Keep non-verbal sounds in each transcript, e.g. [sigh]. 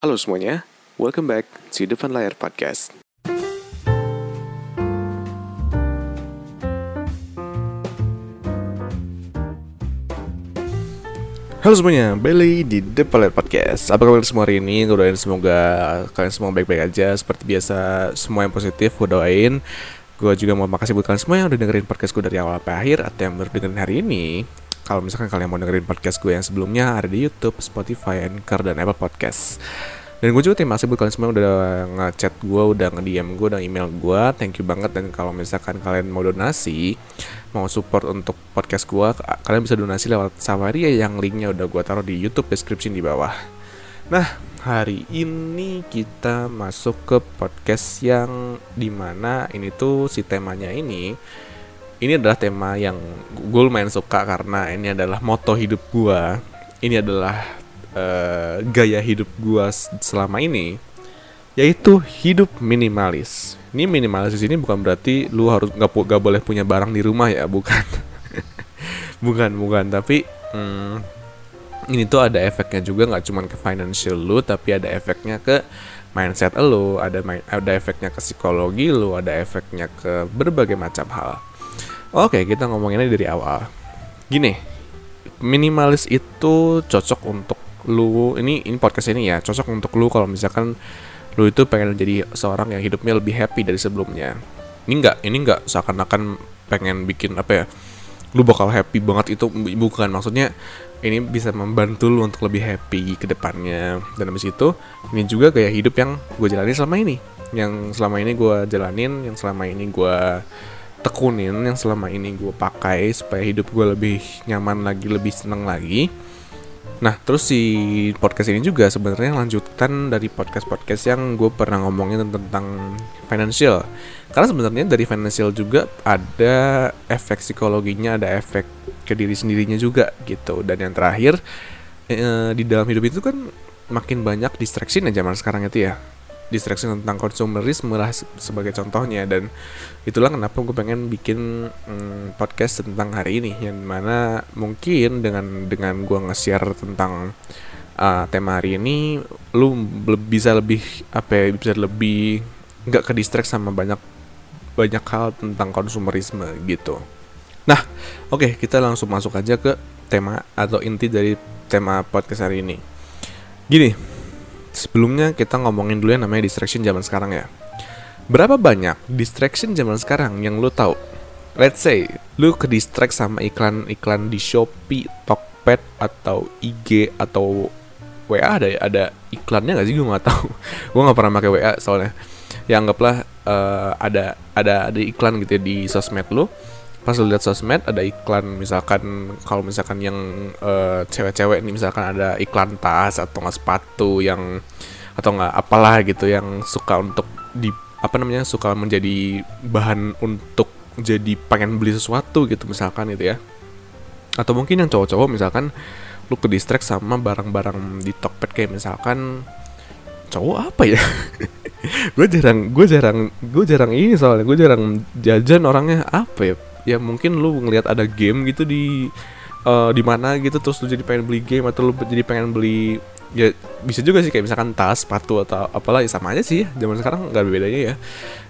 Halo semuanya, welcome back to Depan Layar Podcast. Halo semuanya, Belly di Depan Layar Podcast Apa kabar semua hari ini? Gue doain semoga kalian semua baik-baik aja Seperti biasa, semua yang positif gue doain Gue juga mau makasih buat kalian semua yang udah dengerin podcast gue dari awal sampai akhir Atau yang baru dengerin hari ini Kalau misalkan kalian mau dengerin podcast gue yang sebelumnya Ada di Youtube, Spotify, Anchor, dan Apple Podcast dan gue juga terima kasih buat kalian semua udah ngechat gue, udah nge-DM gue, udah email gue. Thank you banget dan kalau misalkan kalian mau donasi, mau support untuk podcast gue, kalian bisa donasi lewat Sawaria yang linknya udah gue taruh di YouTube description di bawah. Nah, hari ini kita masuk ke podcast yang di mana ini tuh si temanya ini ini adalah tema yang gue lumayan suka karena ini adalah moto hidup gue. Ini adalah uh, gaya hidup gua selama ini yaitu hidup minimalis. Ini minimalis di sini bukan berarti lu harus nggak nggak boleh punya barang di rumah ya, bukan. [laughs] bukan, bukan, tapi hmm, ini tuh ada efeknya juga nggak cuma ke financial lu, tapi ada efeknya ke mindset lu, ada ada efeknya ke psikologi lu, ada efeknya ke berbagai macam hal. Oke, kita ngomonginnya dari awal. Gini, minimalis itu cocok untuk lu. Ini ini podcast ini ya cocok untuk lu kalau misalkan lu itu pengen jadi seorang yang hidupnya lebih happy dari sebelumnya. Ini enggak ini enggak seakan-akan pengen bikin apa ya lu bakal happy banget itu bukan. Maksudnya ini bisa membantu lu untuk lebih happy ke depannya. Dan habis itu ini juga gaya hidup yang gue jalani selama ini. Yang selama ini gue jalanin yang selama ini gue tekunin yang selama ini gue pakai supaya hidup gue lebih nyaman lagi lebih seneng lagi Nah, terus si podcast ini juga sebenarnya lanjutan dari podcast-podcast yang gue pernah ngomongin tentang financial. Karena sebenarnya dari financial juga ada efek psikologinya, ada efek ke diri sendirinya juga gitu. Dan yang terakhir e, di dalam hidup itu kan makin banyak distraction ya zaman sekarang itu ya distraksi tentang konsumerisme lah sebagai contohnya dan itulah kenapa gue pengen bikin hmm, podcast tentang hari ini yang mana mungkin dengan dengan gue nge-share tentang uh, tema hari ini lu bisa lebih apa ya bisa lebih nggak ke distract sama banyak banyak hal tentang konsumerisme gitu. Nah, oke okay, kita langsung masuk aja ke tema atau inti dari tema podcast hari ini. Gini, sebelumnya kita ngomongin dulu yang namanya distraction zaman sekarang ya. Berapa banyak distraction zaman sekarang yang lo tahu? Let's say lu ke distract sama iklan-iklan di Shopee, Tokped atau IG atau WA ada ada iklannya nggak sih gue nggak tahu. [laughs] gue nggak pernah pakai WA soalnya. Ya anggaplah uh, ada ada ada iklan gitu ya di sosmed lu pas lu lihat sosmed ada iklan misalkan kalau misalkan yang uh, cewek-cewek nih misalkan ada iklan tas atau nggak sepatu yang atau nggak apalah gitu yang suka untuk di apa namanya suka menjadi bahan untuk jadi pengen beli sesuatu gitu misalkan itu ya. Atau mungkin yang cowok-cowok misalkan lu ke distract sama barang-barang di Tokped kayak misalkan cowok apa ya? [laughs] Gue jarang gue jarang gue jarang ini soalnya gue jarang jajan orangnya apa ya ya mungkin lu ngelihat ada game gitu di uh, di mana gitu terus lu jadi pengen beli game atau lu jadi pengen beli ya bisa juga sih kayak misalkan tas sepatu atau apalah ya sama aja sih zaman sekarang nggak bedanya ya.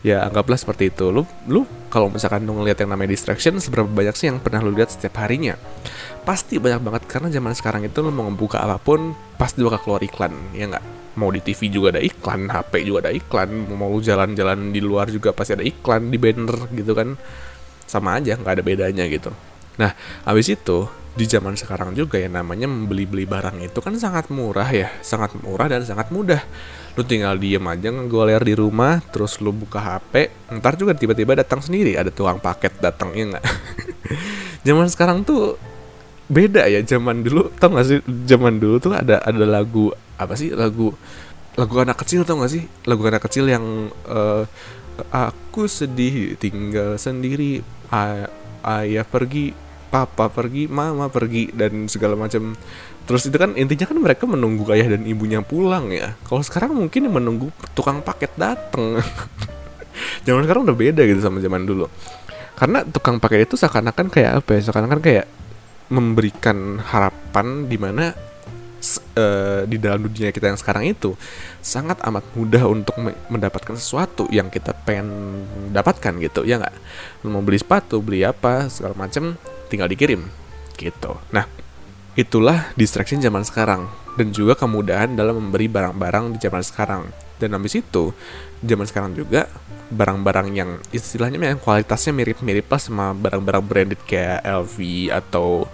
Ya anggaplah seperti itu. Lu lu kalau misalkan lu ngelihat yang namanya distraction seberapa banyak sih yang pernah lu lihat setiap harinya? Pasti banyak banget karena zaman sekarang itu lu mau membuka apa pun pasti bakal keluar iklan ya nggak? Mau di TV juga ada iklan HP juga ada iklan mau jalan-jalan di luar juga pasti ada iklan di banner gitu kan sama aja nggak ada bedanya gitu. Nah abis itu di zaman sekarang juga ya namanya membeli-beli barang itu kan sangat murah ya sangat murah dan sangat mudah. Lu tinggal diem aja ngegoler di rumah terus lu buka HP ntar juga tiba-tiba datang sendiri ada tukang paket datang ya nggak? [laughs] Zaman sekarang tuh beda ya zaman dulu tau gak sih zaman dulu tuh ada ada lagu apa sih lagu lagu anak kecil tau gak sih? Lagu anak kecil yang uh, aku sedih tinggal sendiri. Ay ayah pergi papa pergi mama pergi dan segala macam. Terus itu kan intinya kan mereka menunggu ayah dan ibunya pulang ya. Kalau sekarang mungkin menunggu tukang paket dateng. [laughs] Zaman sekarang udah beda gitu sama zaman dulu. Karena tukang paket itu seakan-akan kayak apa ya? Seakan-akan kayak memberikan harapan di mana uh, di dalam dunia kita yang sekarang itu sangat amat mudah untuk me mendapatkan sesuatu yang kita pengen dapatkan gitu ya nggak? Mau beli sepatu beli apa segala macam tinggal dikirim gitu. Nah itulah distraction zaman sekarang dan juga kemudahan dalam memberi barang-barang di zaman sekarang. Dan habis itu zaman sekarang juga barang-barang yang istilahnya yang kualitasnya mirip-mirip lah sama barang-barang branded kayak LV atau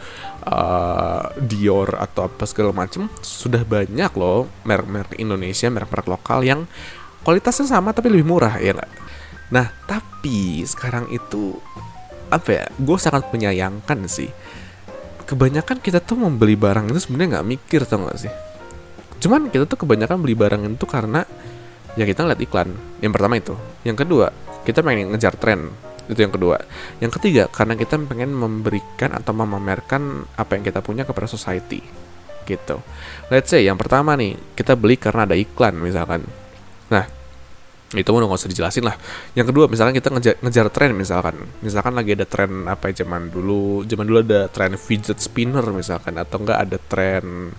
uh, Dior atau apa segala macam sudah banyak loh merek-merek Indonesia merek-merek lokal yang kualitasnya sama tapi lebih murah ya nggak? Nah tapi sekarang itu apa ya gue sangat menyayangkan sih. Kebanyakan kita tuh membeli barang itu sebenarnya nggak mikir tau gak sih? Cuman kita tuh kebanyakan beli barang itu karena ya kita ngeliat iklan. Yang pertama itu. Yang kedua kita pengen ngejar tren itu yang kedua. Yang ketiga karena kita pengen memberikan atau memamerkan apa yang kita punya kepada society gitu. Let's say yang pertama nih kita beli karena ada iklan misalkan. Nah itu udah nggak usah dijelasin lah. Yang kedua misalkan kita ngejar, ngejar tren misalkan. Misalkan lagi ada tren apa zaman dulu zaman dulu ada tren fidget spinner misalkan. Atau enggak ada tren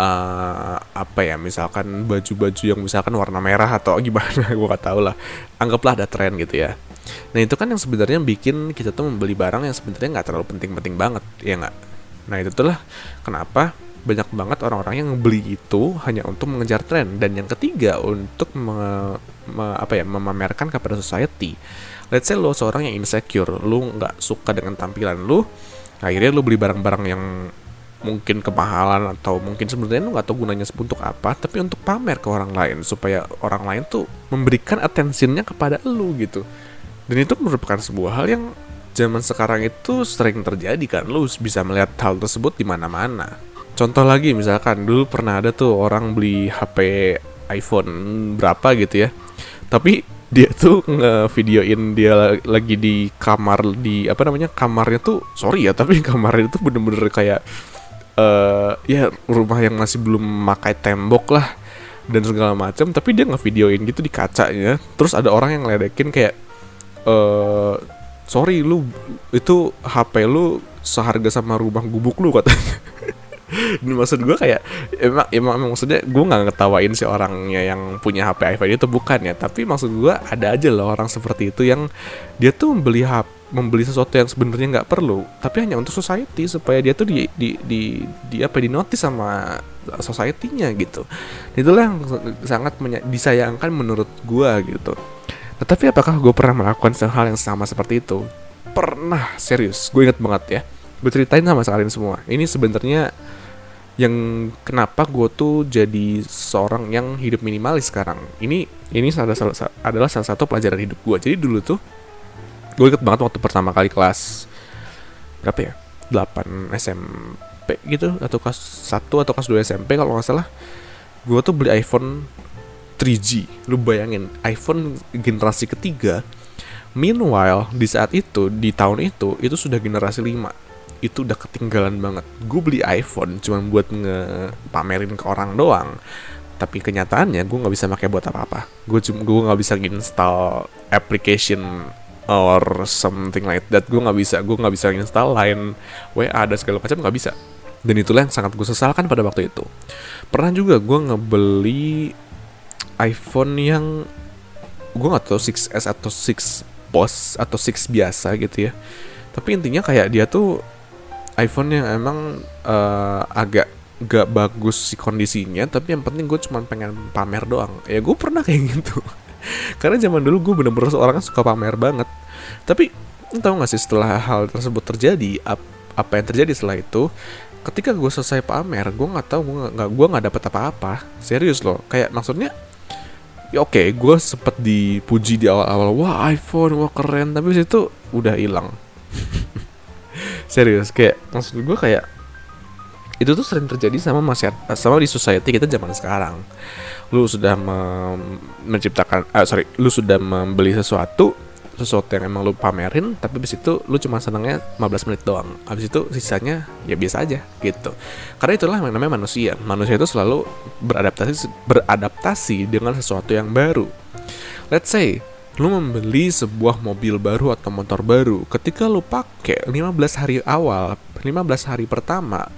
uh, apa ya misalkan baju-baju yang misalkan warna merah atau gimana [laughs] gue gak tau lah. Anggaplah ada tren gitu ya nah itu kan yang sebenarnya bikin kita tuh membeli barang yang sebenarnya nggak terlalu penting-penting banget ya nggak nah itu tuh lah kenapa banyak banget orang-orang yang beli itu hanya untuk mengejar tren dan yang ketiga untuk me, me, apa ya memamerkan kepada society. Let's say lo seorang yang insecure, lo nggak suka dengan tampilan lo, akhirnya lo beli barang-barang yang mungkin kemahalan atau mungkin sebenarnya lo nggak tahu gunanya untuk apa, tapi untuk pamer ke orang lain supaya orang lain tuh memberikan attentionnya kepada lo gitu. Dan itu merupakan sebuah hal yang zaman sekarang itu sering terjadi kan, lo bisa melihat hal tersebut di mana-mana. Contoh lagi misalkan dulu pernah ada tuh orang beli HP iPhone berapa gitu ya. Tapi dia tuh ngevideoin dia lagi di kamar di apa namanya kamarnya tuh sorry ya tapi [laughs] kamarnya itu bener-bener kayak uh, ya rumah yang masih belum memakai tembok lah dan segala macam. Tapi dia ngevideoin gitu di kacanya. Terus ada orang yang ngeledekin kayak uh, sorry lu itu HP lu seharga sama rumah gubuk lu katanya. [laughs] Ini maksud gue kayak emang emang, maksudnya gue nggak ngetawain si orangnya yang punya HP iPhone itu bukan ya. Tapi maksud gue ada aja loh orang seperti itu yang dia tuh membeli HP membeli sesuatu yang sebenarnya nggak perlu tapi hanya untuk society supaya dia tuh di di di, di apa di notice sama society-nya gitu. Itulah yang sangat disayangkan menurut gue gitu tetapi apakah gue pernah melakukan hal yang sama seperti itu? Pernah serius. Gue inget banget ya. Gue ceritain sama kalian semua. Ini sebenarnya yang kenapa gue tuh jadi seorang yang hidup minimalis sekarang. Ini ini salah, salah, adalah salah satu pelajaran hidup gue. Jadi dulu tuh gue inget banget waktu pertama kali kelas berapa ya? 8 SMP gitu atau kelas 1 atau kelas 2 SMP kalau nggak salah. Gue tuh beli iPhone 3G lu bayangin iPhone generasi ketiga meanwhile di saat itu di tahun itu itu sudah generasi 5 itu udah ketinggalan banget. Gue beli iPhone cuma buat ngepamerin ke orang doang. Tapi kenyataannya gue nggak bisa pakai buat apa-apa. Gue gue nggak bisa install application or something like that. Gue nggak bisa gue nggak bisa install lain WA ada segala macam nggak bisa. Dan itulah yang sangat gue sesalkan pada waktu itu. Pernah juga gue ngebeli iPhone yang gue nggak tahu 6s atau 6 Plus atau 6 biasa gitu ya. Tapi intinya kayak dia tuh iPhone yang emang uh, agak gak bagus sih kondisinya tapi yang penting gue cuma pengen pamer doang. Ya gue pernah kayak [laughs] gitu. Karena zaman dulu gue bener-bener seorang suka pamer banget. Tapi tau gak sih setelah hal tersebut terjadi ap apa yang terjadi setelah itu ketika gue selesai pamer gue nggak tahu gue nggak gue nggak dapet apa-apa. Serius loh. Kayak maksudnya ya oke okay, gue sempet dipuji di awal-awal wah iPhone wah keren. Tapi itu udah hilang. [laughs] Serius kayak maksud gue kayak itu tuh sering terjadi sama masyarakat sama di society kita zaman sekarang. Lu sudah menciptakan uh, sorry lu sudah membeli sesuatu sesuatu yang emang lu pamerin tapi abis itu lu cuma senangnya 15 menit doang. Habis itu sisanya ya biasa aja gitu. Karena itulah yang namanya manusia. Manusia itu selalu beradaptasi beradaptasi dengan sesuatu yang baru. Let's say lu membeli sebuah mobil baru atau motor baru. Ketika lu pakai 15 hari awal 15 hari pertama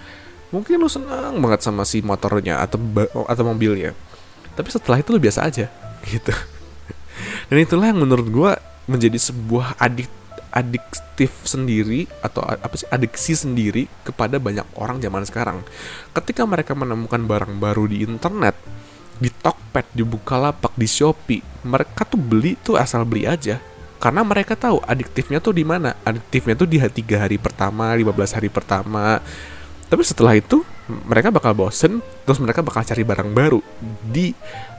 mungkin lu senang banget sama si motornya atau atau mobilnya. Tapi setelah itu lu biasa aja gitu. [laughs] Dan itulah yang menurut gue menjadi sebuah adik adiktif sendiri atau apa sih adiksi sendiri kepada banyak orang zaman sekarang. Ketika mereka menemukan barang baru di internet, di Tokped, di Bukalapak, di Shopee, mereka tuh beli tuh asal beli aja. Karena mereka tahu adiktifnya tuh di mana. Adiktifnya tuh di tiga hari pertama, 15 hari pertama. Tapi setelah itu mereka bakal bosen, terus mereka bakal cari barang baru di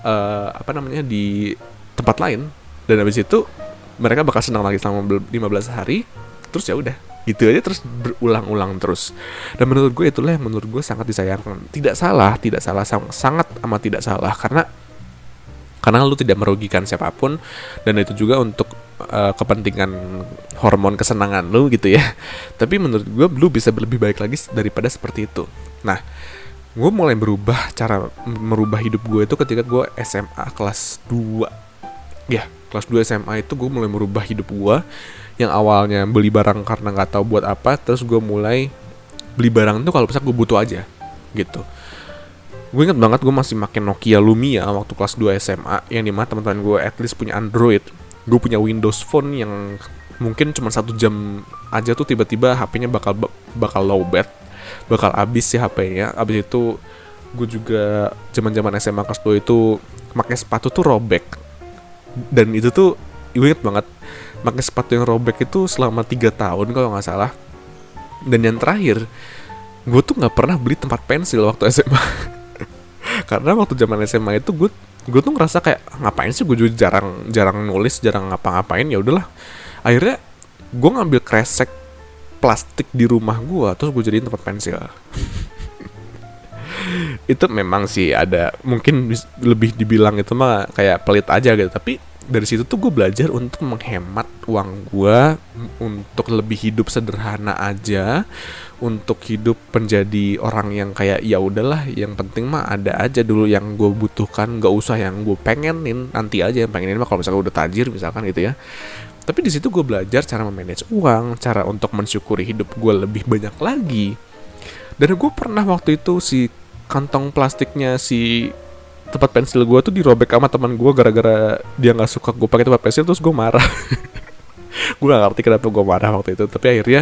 uh, apa namanya di tempat lain. Dan habis itu mereka bakal senang lagi selama 15 hari terus ya udah. Gitu aja terus berulang-ulang terus. Dan menurut gue itulah yang menurut gue sangat disayangkan. Tidak salah tidak salah sangat amat tidak salah. Karena karena lu tidak merugikan siapa pun dan itu juga untuk uh, kepentingan hormon kesenangan lu gitu ya. [laughs] Tapi menurut gue lu bisa lebih baik lagi daripada seperti itu. Nah gue mulai berubah cara merubah hidup gue itu ketika gue SMA kelas 2 ya kelas 2 SMA itu gue mulai merubah hidup gue yang awalnya beli barang karena nggak tahu buat apa terus gue mulai beli barang itu kalau bisa gue butuh aja gitu. Gue inget banget gue masih makin Nokia Lumia waktu kelas 2 SMA yang di mana teman-teman gue at least punya Android. Gue punya Windows Phone yang mungkin cuma satu jam aja tuh tiba-tiba HP-nya bakal bakal low bat bakal habis sih HP-nya abis itu gue juga zaman-zaman SMA kelas 2 itu pakai sepatu tuh robek dan itu tuh inget banget pakai sepatu yang robek itu selama tiga tahun kalau nggak salah. Dan yang terakhir gue tuh nggak pernah beli tempat pensil waktu SMA [laughs] karena waktu zaman SMA itu gue gue tuh ngerasa kayak ngapain sih gue jarang jarang nulis jarang ngapa-ngapain? Ya udahlah. Akhirnya gue ngambil kresek plastik di rumah gue terus gue jadiin tempat pensil [laughs] itu memang sih ada mungkin lebih dibilang itu mah kayak pelit aja gitu. Tapi dari situ tuh gue belajar untuk menghemat uang gue untuk lebih hidup sederhana aja untuk hidup menjadi orang yang kayak ya udahlah yang penting mah ada aja dulu yang gue butuhkan nggak usah yang gue pengenin nanti aja yang pengenin mah kalau misalkan udah tajir misalkan gitu ya. Tapi di situ gue belajar cara memanage uang cara untuk mensyukuri hidup gue lebih banyak lagi. Dan gue pernah waktu itu si kantong plastiknya si tempat pensil gue tuh dirobek sama teman gue gara-gara dia nggak suka gue pakai tempat pensil terus gue marah. [laughs] Gue gak ngerti kenapa gue marah waktu itu tapi akhirnya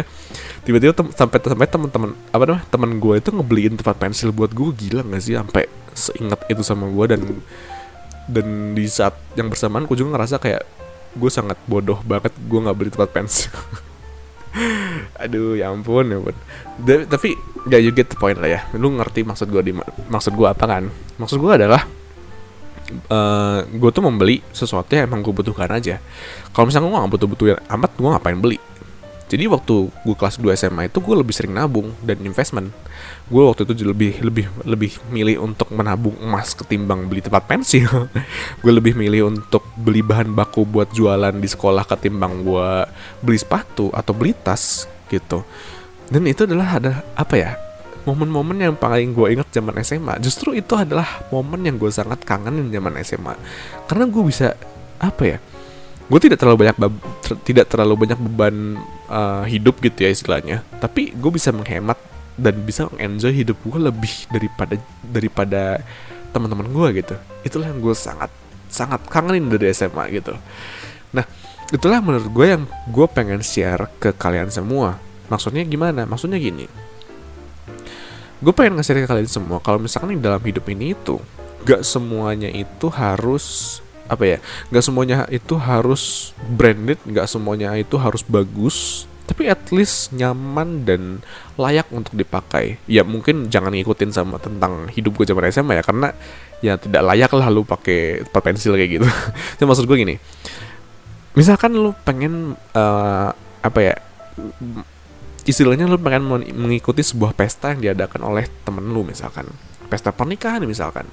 tiba-tiba tem sampai sampai teman-teman apa namanya teman gue itu ngebeliin tempat pensil buat gue gila gak sih? Sampai seingat itu sama gue dan dan di saat yang bersamaan gue juga ngerasa kayak gue sangat bodoh banget gue nggak beli tempat pensil [laughs] [laughs] aduh ya ampun ya ampun. Tapi ya you get the point lah ya. Lu ngerti maksud gue di maksud gue apa kan? Maksud gue adalah uh, eh, gue tuh membeli sesuatu yang emang gue butuhkan aja. Kalau misalnya gue gak butuh-butuh amat gue ngapain beli jadi waktu gue kelas 2 SMA itu gue lebih sering nabung dan investment. Gue waktu itu lebih lebih lebih milih untuk menabung emas ketimbang beli tempat pensil. [laughs] Gue lebih milih untuk beli bahan baku buat jualan di sekolah ketimbang gue beli sepatu atau beli tas gitu. Dan itu adalah ada apa ya momen-momen yang paling gue ingat zaman SMA justru itu adalah momen yang gue sangat kangenin zaman SMA karena gue bisa apa ya gue tidak terlalu banyak ter tidak terlalu banyak beban uh, hidup gitu ya istilahnya. Tapi gue bisa menghemat dan bisa enjoy hidup gue lebih daripada daripada teman-teman gue gitu. Itulah yang gue sangat sangat kangenin dari SMA gitu. Nah itulah menurut gue yang gue pengen share ke kalian semua. Maksudnya gimana? Maksudnya gini. Gue pengen ngasih ke kalian semua kalau misalkan di dalam hidup ini itu gak semuanya itu harus apa ya nggak semuanya itu harus branded nggak semuanya itu harus bagus tapi at least nyaman dan layak untuk dipakai. Ya mungkin jangan ngikutin sama tentang hidup gue zaman SMA ya karena ya tidak layak lah lu pakai tempat pensil kayak gitu. [laughs] Itu maksud gue gini misalkan lu pengen uh, apa ya istilahnya lu pengen mengikuti sebuah pesta yang diadakan oleh temen lu misalkan pesta pernikahan misalkan.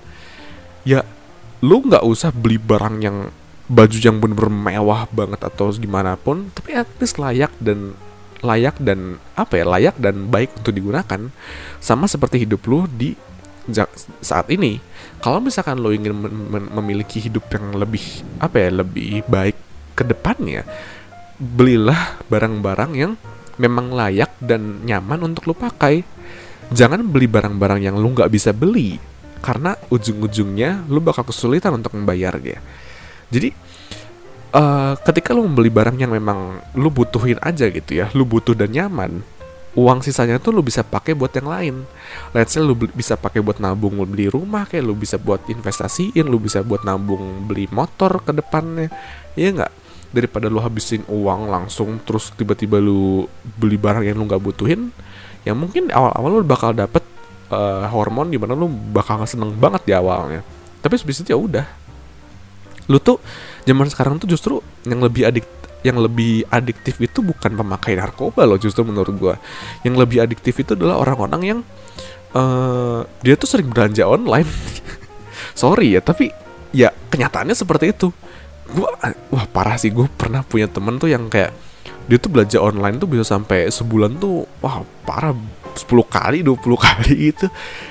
Ya lu nggak usah beli barang yang baju yang bener-bener mewah banget atau gimana pun tapi at least layak dan layak dan apa ya layak dan baik untuk digunakan. Sama seperti hidup lu di saat ini. Kalau misalkan lo ingin memiliki hidup yang lebih apa ya lebih baik ke depannya belilah barang-barang yang memang layak dan nyaman untuk lo pakai. Jangan beli barang-barang yang lu nggak bisa beli karena ujung-ujungnya lu bakal kesulitan untuk membayarnya jadi uh, ketika lu membeli barang yang memang lu butuhin aja gitu ya lu butuh dan nyaman uang sisanya tuh lu bisa pakai buat yang lain. Let's say lu bisa pakai buat nabung beli rumah, kayak lu bisa buat investasiin, lu bisa buat nabung beli motor ke depannya. Iya nggak? Daripada lu habisin uang langsung terus tiba-tiba lu beli barang yang lu nggak butuhin, ya mungkin awal-awal lu bakal dapet uh, hormon di mana lu bakal seneng banget di awalnya. Tapi habis itu ya udah. Lu tuh zaman sekarang tuh justru yang lebih adik yang lebih adiktif itu bukan pemakai narkoba loh justru menurut gue yang lebih adiktif itu adalah orang-orang yang uh, dia tuh sering belanja online [laughs] sorry ya tapi ya kenyataannya seperti itu gue wah parah sih gue pernah punya temen tuh yang kayak dia tuh belanja online tuh bisa sampai sebulan tuh wah parah 10 kali 20 [laughs] kali itu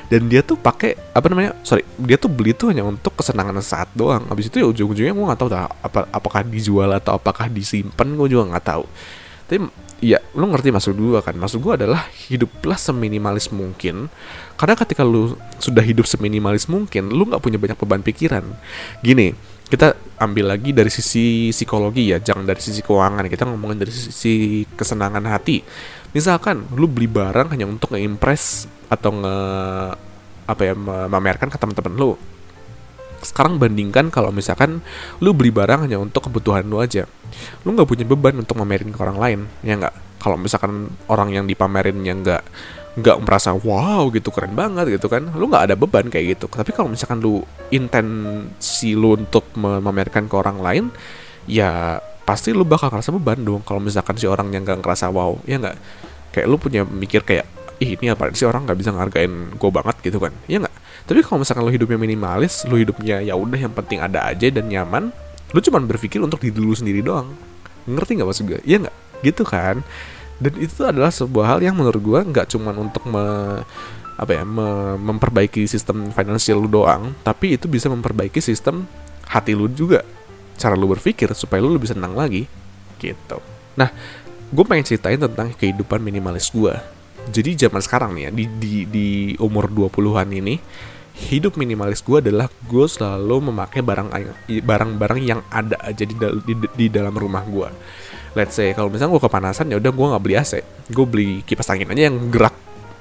dan dia tuh pakai apa namanya sorry dia tuh beli tuh hanya untuk kesenangan saat doang. Habis itu ya ujung-ujungnya gue nggak tahu dah apa apakah dijual atau apakah disimpan gue juga nggak tahu. Tapi ya lu ngerti maksud gue kan? Maksud gue adalah hiduplah seminimalis mungkin. Karena ketika lu sudah hidup seminimalis mungkin lu nggak punya banyak beban pikiran. Gini kita ambil lagi dari sisi psikologi ya jangan dari sisi keuangan. Kita ngomongin dari sisi kesenangan hati misalkan lu beli barang hanya untuk nge-impress atau nge apa ya memamerkan ke teman-teman lu. Sekarang bandingkan kalau misalkan lu beli barang hanya untuk kebutuhan lu aja. Lu nggak punya beban untuk mamerin ke orang lain ya nggak? Kalau misalkan orang yang dipamerin yang nggak nggak merasa wow gitu keren banget gitu kan lu nggak ada beban kayak gitu. Tapi kalau misalkan lu intensi lu untuk memamerkan ke orang lain ya pasti lu bakal ngerasa beban dong kalau misalkan si orang yang nggak ngerasa wow ya nggak? Kayak lu punya mikir kayak ih ini apa sih orang nggak bisa ngargain gue banget gitu kan? Ya nggak? Tapi kalau misalkan lu hidupnya minimalis lu hidupnya ya udah yang penting ada aja dan nyaman lu cuma berpikir untuk diri lu sendiri doang. Ngerti nggak maksud gue iya nggak? Gitu kan? Dan itu adalah sebuah hal yang menurut gue nggak cuma untuk me, apa ya me, memperbaiki sistem finansial lu doang tapi itu bisa memperbaiki sistem hati lu juga cara lu berpikir supaya lu lebih senang lagi gitu. Nah gue pengen ceritain tentang kehidupan minimalis gue jadi zaman sekarang nih ya di di, di umur 20-an ini hidup minimalis gue adalah gue selalu memakai barang barang-barang yang ada aja di, di, di dalam rumah gue let's say kalau misalnya gue kepanasan ya udah gue nggak beli AC gue beli kipas angin aja yang gerak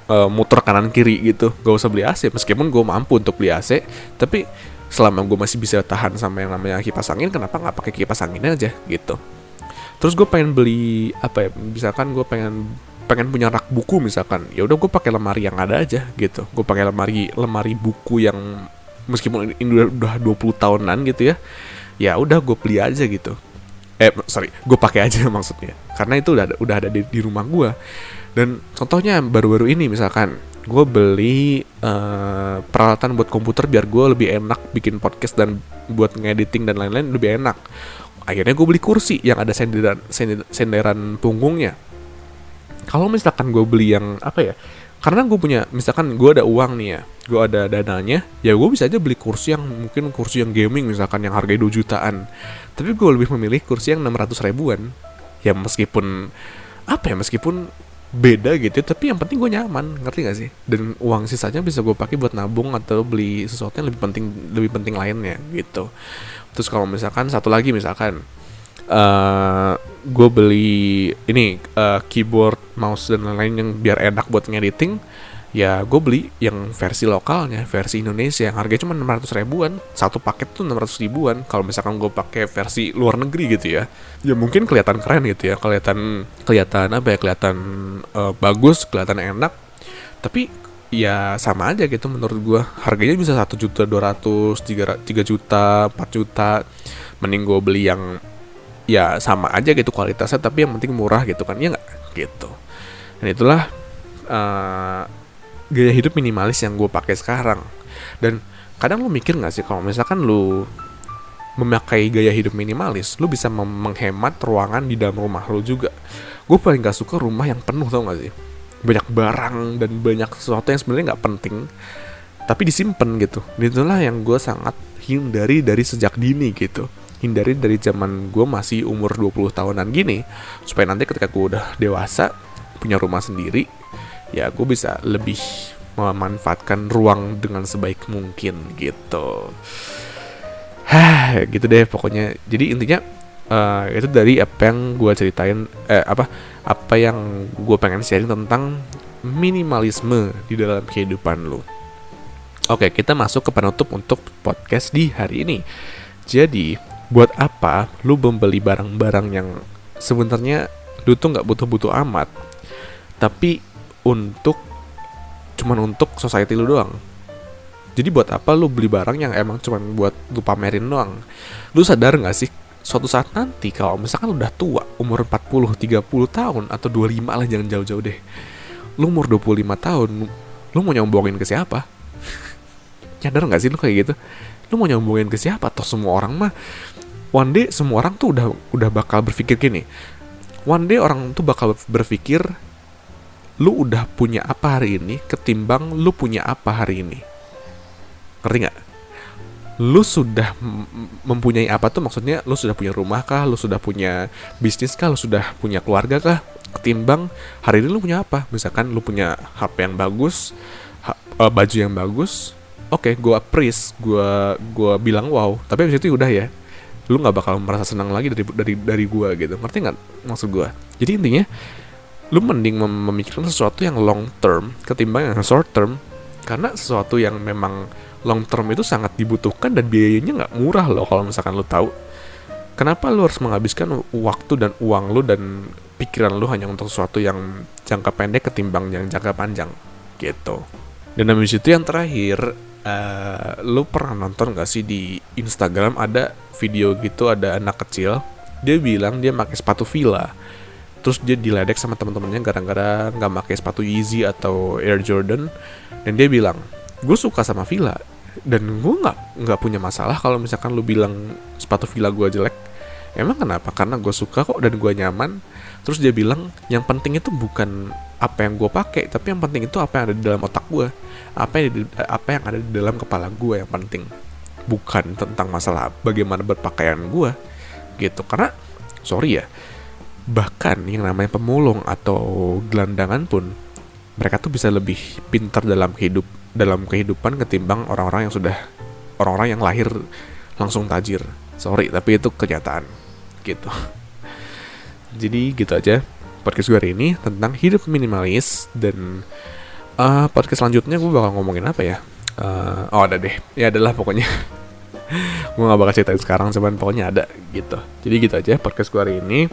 uh, muter kanan kiri gitu. Gak usah beli AC meskipun gue mampu untuk beli AC tapi selama gue masih bisa tahan sama yang namanya kipas angin kenapa nggak pakai kipas angin aja gitu. Terus gue pengen beli apa ya misalkan gue pengen pengen punya rak buku misalkan ya udah gue pakai lemari yang ada aja gitu. Gue pakai lemari lemari buku yang meskipun ini udah, udah 20 tahunan gitu ya ya udah gue beli aja gitu. Eh sorry gue pakai aja [laughs] maksudnya karena itu udah ada, udah ada di, di rumah gue dan contohnya baru-baru ini misalkan gue beli uh, peralatan buat komputer biar gue lebih enak bikin podcast dan buat ngediting dan lain-lain lebih enak. Akhirnya gue beli kursi yang ada senderan senderan punggungnya. Kalau misalkan gue beli yang apa ya karena gue punya misalkan gue ada uang nih ya gue ada dananya ya gue bisa aja beli kursi yang mungkin kursi yang gaming misalkan yang harganya 2 jutaan. Tapi gue lebih memilih kursi yang 600 ribuan. Ya meskipun apa ya meskipun beda gitu tapi yang penting gue nyaman ngerti gak sih? Dan uang sisanya bisa gue pakai buat nabung atau beli sesuatu yang lebih penting lebih penting lainnya gitu. Terus kalau misalkan satu lagi misalkan uh, eh, gue beli ini uh, keyboard mouse dan lain-lain yang biar enak buat ngediting ya gue beli yang versi lokalnya versi Indonesia. Yang harganya cuma 600 ribuan. Satu paket tuh 600 ribuan. Kalau misalkan gue pakai versi luar negeri gitu ya. Ya mungkin kelihatan keren gitu ya. Kelihatan kelihatan apa ya? Kelihatan uh, bagus kelihatan enak. Tapi ya sama aja gitu menurut gue harganya bisa satu juta dua ratus tiga juta empat juta. Mending gue beli yang ya sama aja gitu kualitasnya tapi yang penting murah gitu kan. Ya nggak? Gitu. Dan itulah uh, gaya hidup minimalis yang gue pakai sekarang. Dan kadang lu mikir nggak sih kalau misalkan lu memakai gaya hidup minimalis lu bisa menghemat ruangan di dalam rumah lu juga. Gue paling gak suka rumah yang penuh tau gak sih? Banyak barang dan banyak sesuatu yang sebenarnya nggak penting tapi disimpan gitu. Itulah yang gue sangat hindari dari sejak dini gitu. Hindari dari zaman gue masih umur 20 tahunan gini supaya nanti ketika gue udah dewasa punya rumah sendiri ya gue bisa lebih memanfaatkan ruang dengan sebaik mungkin gitu. Hah, gitu deh pokoknya. Jadi intinya uh, itu dari apa yang gue ceritain eh, apa apa yang gue pengen sharing tentang minimalisme di dalam kehidupan lo Oke, kita masuk ke penutup untuk podcast di hari ini. Jadi, buat apa lu membeli barang-barang yang sebenarnya lu tuh nggak butuh-butuh amat, tapi untuk cuman untuk society lu doang. Jadi buat apa lu beli barang yang emang cuman buat lu pamerin doang? Lu sadar nggak sih suatu saat nanti kalau misalkan lu udah tua, umur 40, 30 tahun atau 25 lah jangan jauh-jauh deh. Lu umur 25 tahun, lu mau nyombongin ke siapa? [laughs] nyadar nggak sih lu kayak gitu lu mau nyambungin ke siapa toh semua orang mah one day semua orang tuh udah udah bakal berpikir gini one day orang tuh bakal berpikir lu udah punya apa hari ini ketimbang lu punya apa hari ini. Ngerti nggak? Lu sudah mempunyai apa tuh? Maksudnya lu sudah punya rumah kah? Lu sudah punya bisnis kah? Lu sudah punya keluarga kah? Ketimbang hari ini lu punya apa? Misalkan lu punya HP yang bagus uh, baju yang bagus oke okay, gue appraise gue gue bilang wow. Tapi abis itu udah ya lu nggak bakal merasa senang lagi dari dari dari gue gitu. Ngerti nggak maksud gue jadi intinya lu mending mem memikirkan sesuatu yang long term ketimbang yang short term. Karena sesuatu yang memang long term itu sangat dibutuhkan dan biayanya nggak murah loh kalau misalkan lu tahu. Kenapa lu harus menghabiskan waktu dan uang lu dan pikiran lu hanya untuk sesuatu yang jangka pendek ketimbang yang jangka panjang? Gitu. Dan habis itu yang terakhir uh, lu pernah nonton gak sih di Instagram ada video gitu ada anak kecil dia bilang dia pakai sepatu Fila terus dia diledek sama teman-temannya gara-gara nggak pakai sepatu Yeezy atau Air Jordan. Dan dia bilang gue suka sama Fila dan gue nggak nggak punya masalah kalau misalkan lu bilang sepatu Fila gue jelek. Emang kenapa? Karena gue suka kok dan gue nyaman. Terus dia bilang yang penting itu bukan apa yang gue pakai tapi yang penting itu apa yang ada di dalam otak gue apa yang apa yang ada di dalam kepala gue yang penting. Bukan tentang masalah bagaimana berpakaian gue gitu. Karena sorry ya bahkan yang namanya pemulung atau gelandangan pun mereka tuh bisa lebih pintar dalam hidup dalam kehidupan ketimbang orang-orang yang sudah orang-orang yang lahir langsung tajir. Sorry tapi itu kenyataan. Gitu. Jadi gitu aja podcast gue hari ini tentang hidup minimalis dan uh, podcast selanjutnya gue bakal ngomongin apa ya? Uh, oh ada deh. Ya adalah pokoknya. [laughs] Gue gak bakal ceritain sekarang cuman pokoknya ada gitu. Jadi gitu aja podcast gue hari ini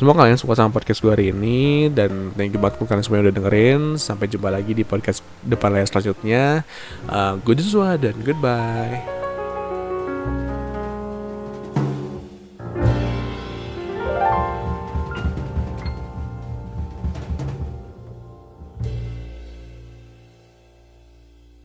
Semoga kalian suka sama podcast gue hari ini dan thank you banget kalian semua yang udah dengerin. Sampai jumpa lagi di podcast depan layar selanjutnya. Uh, good dan goodbye.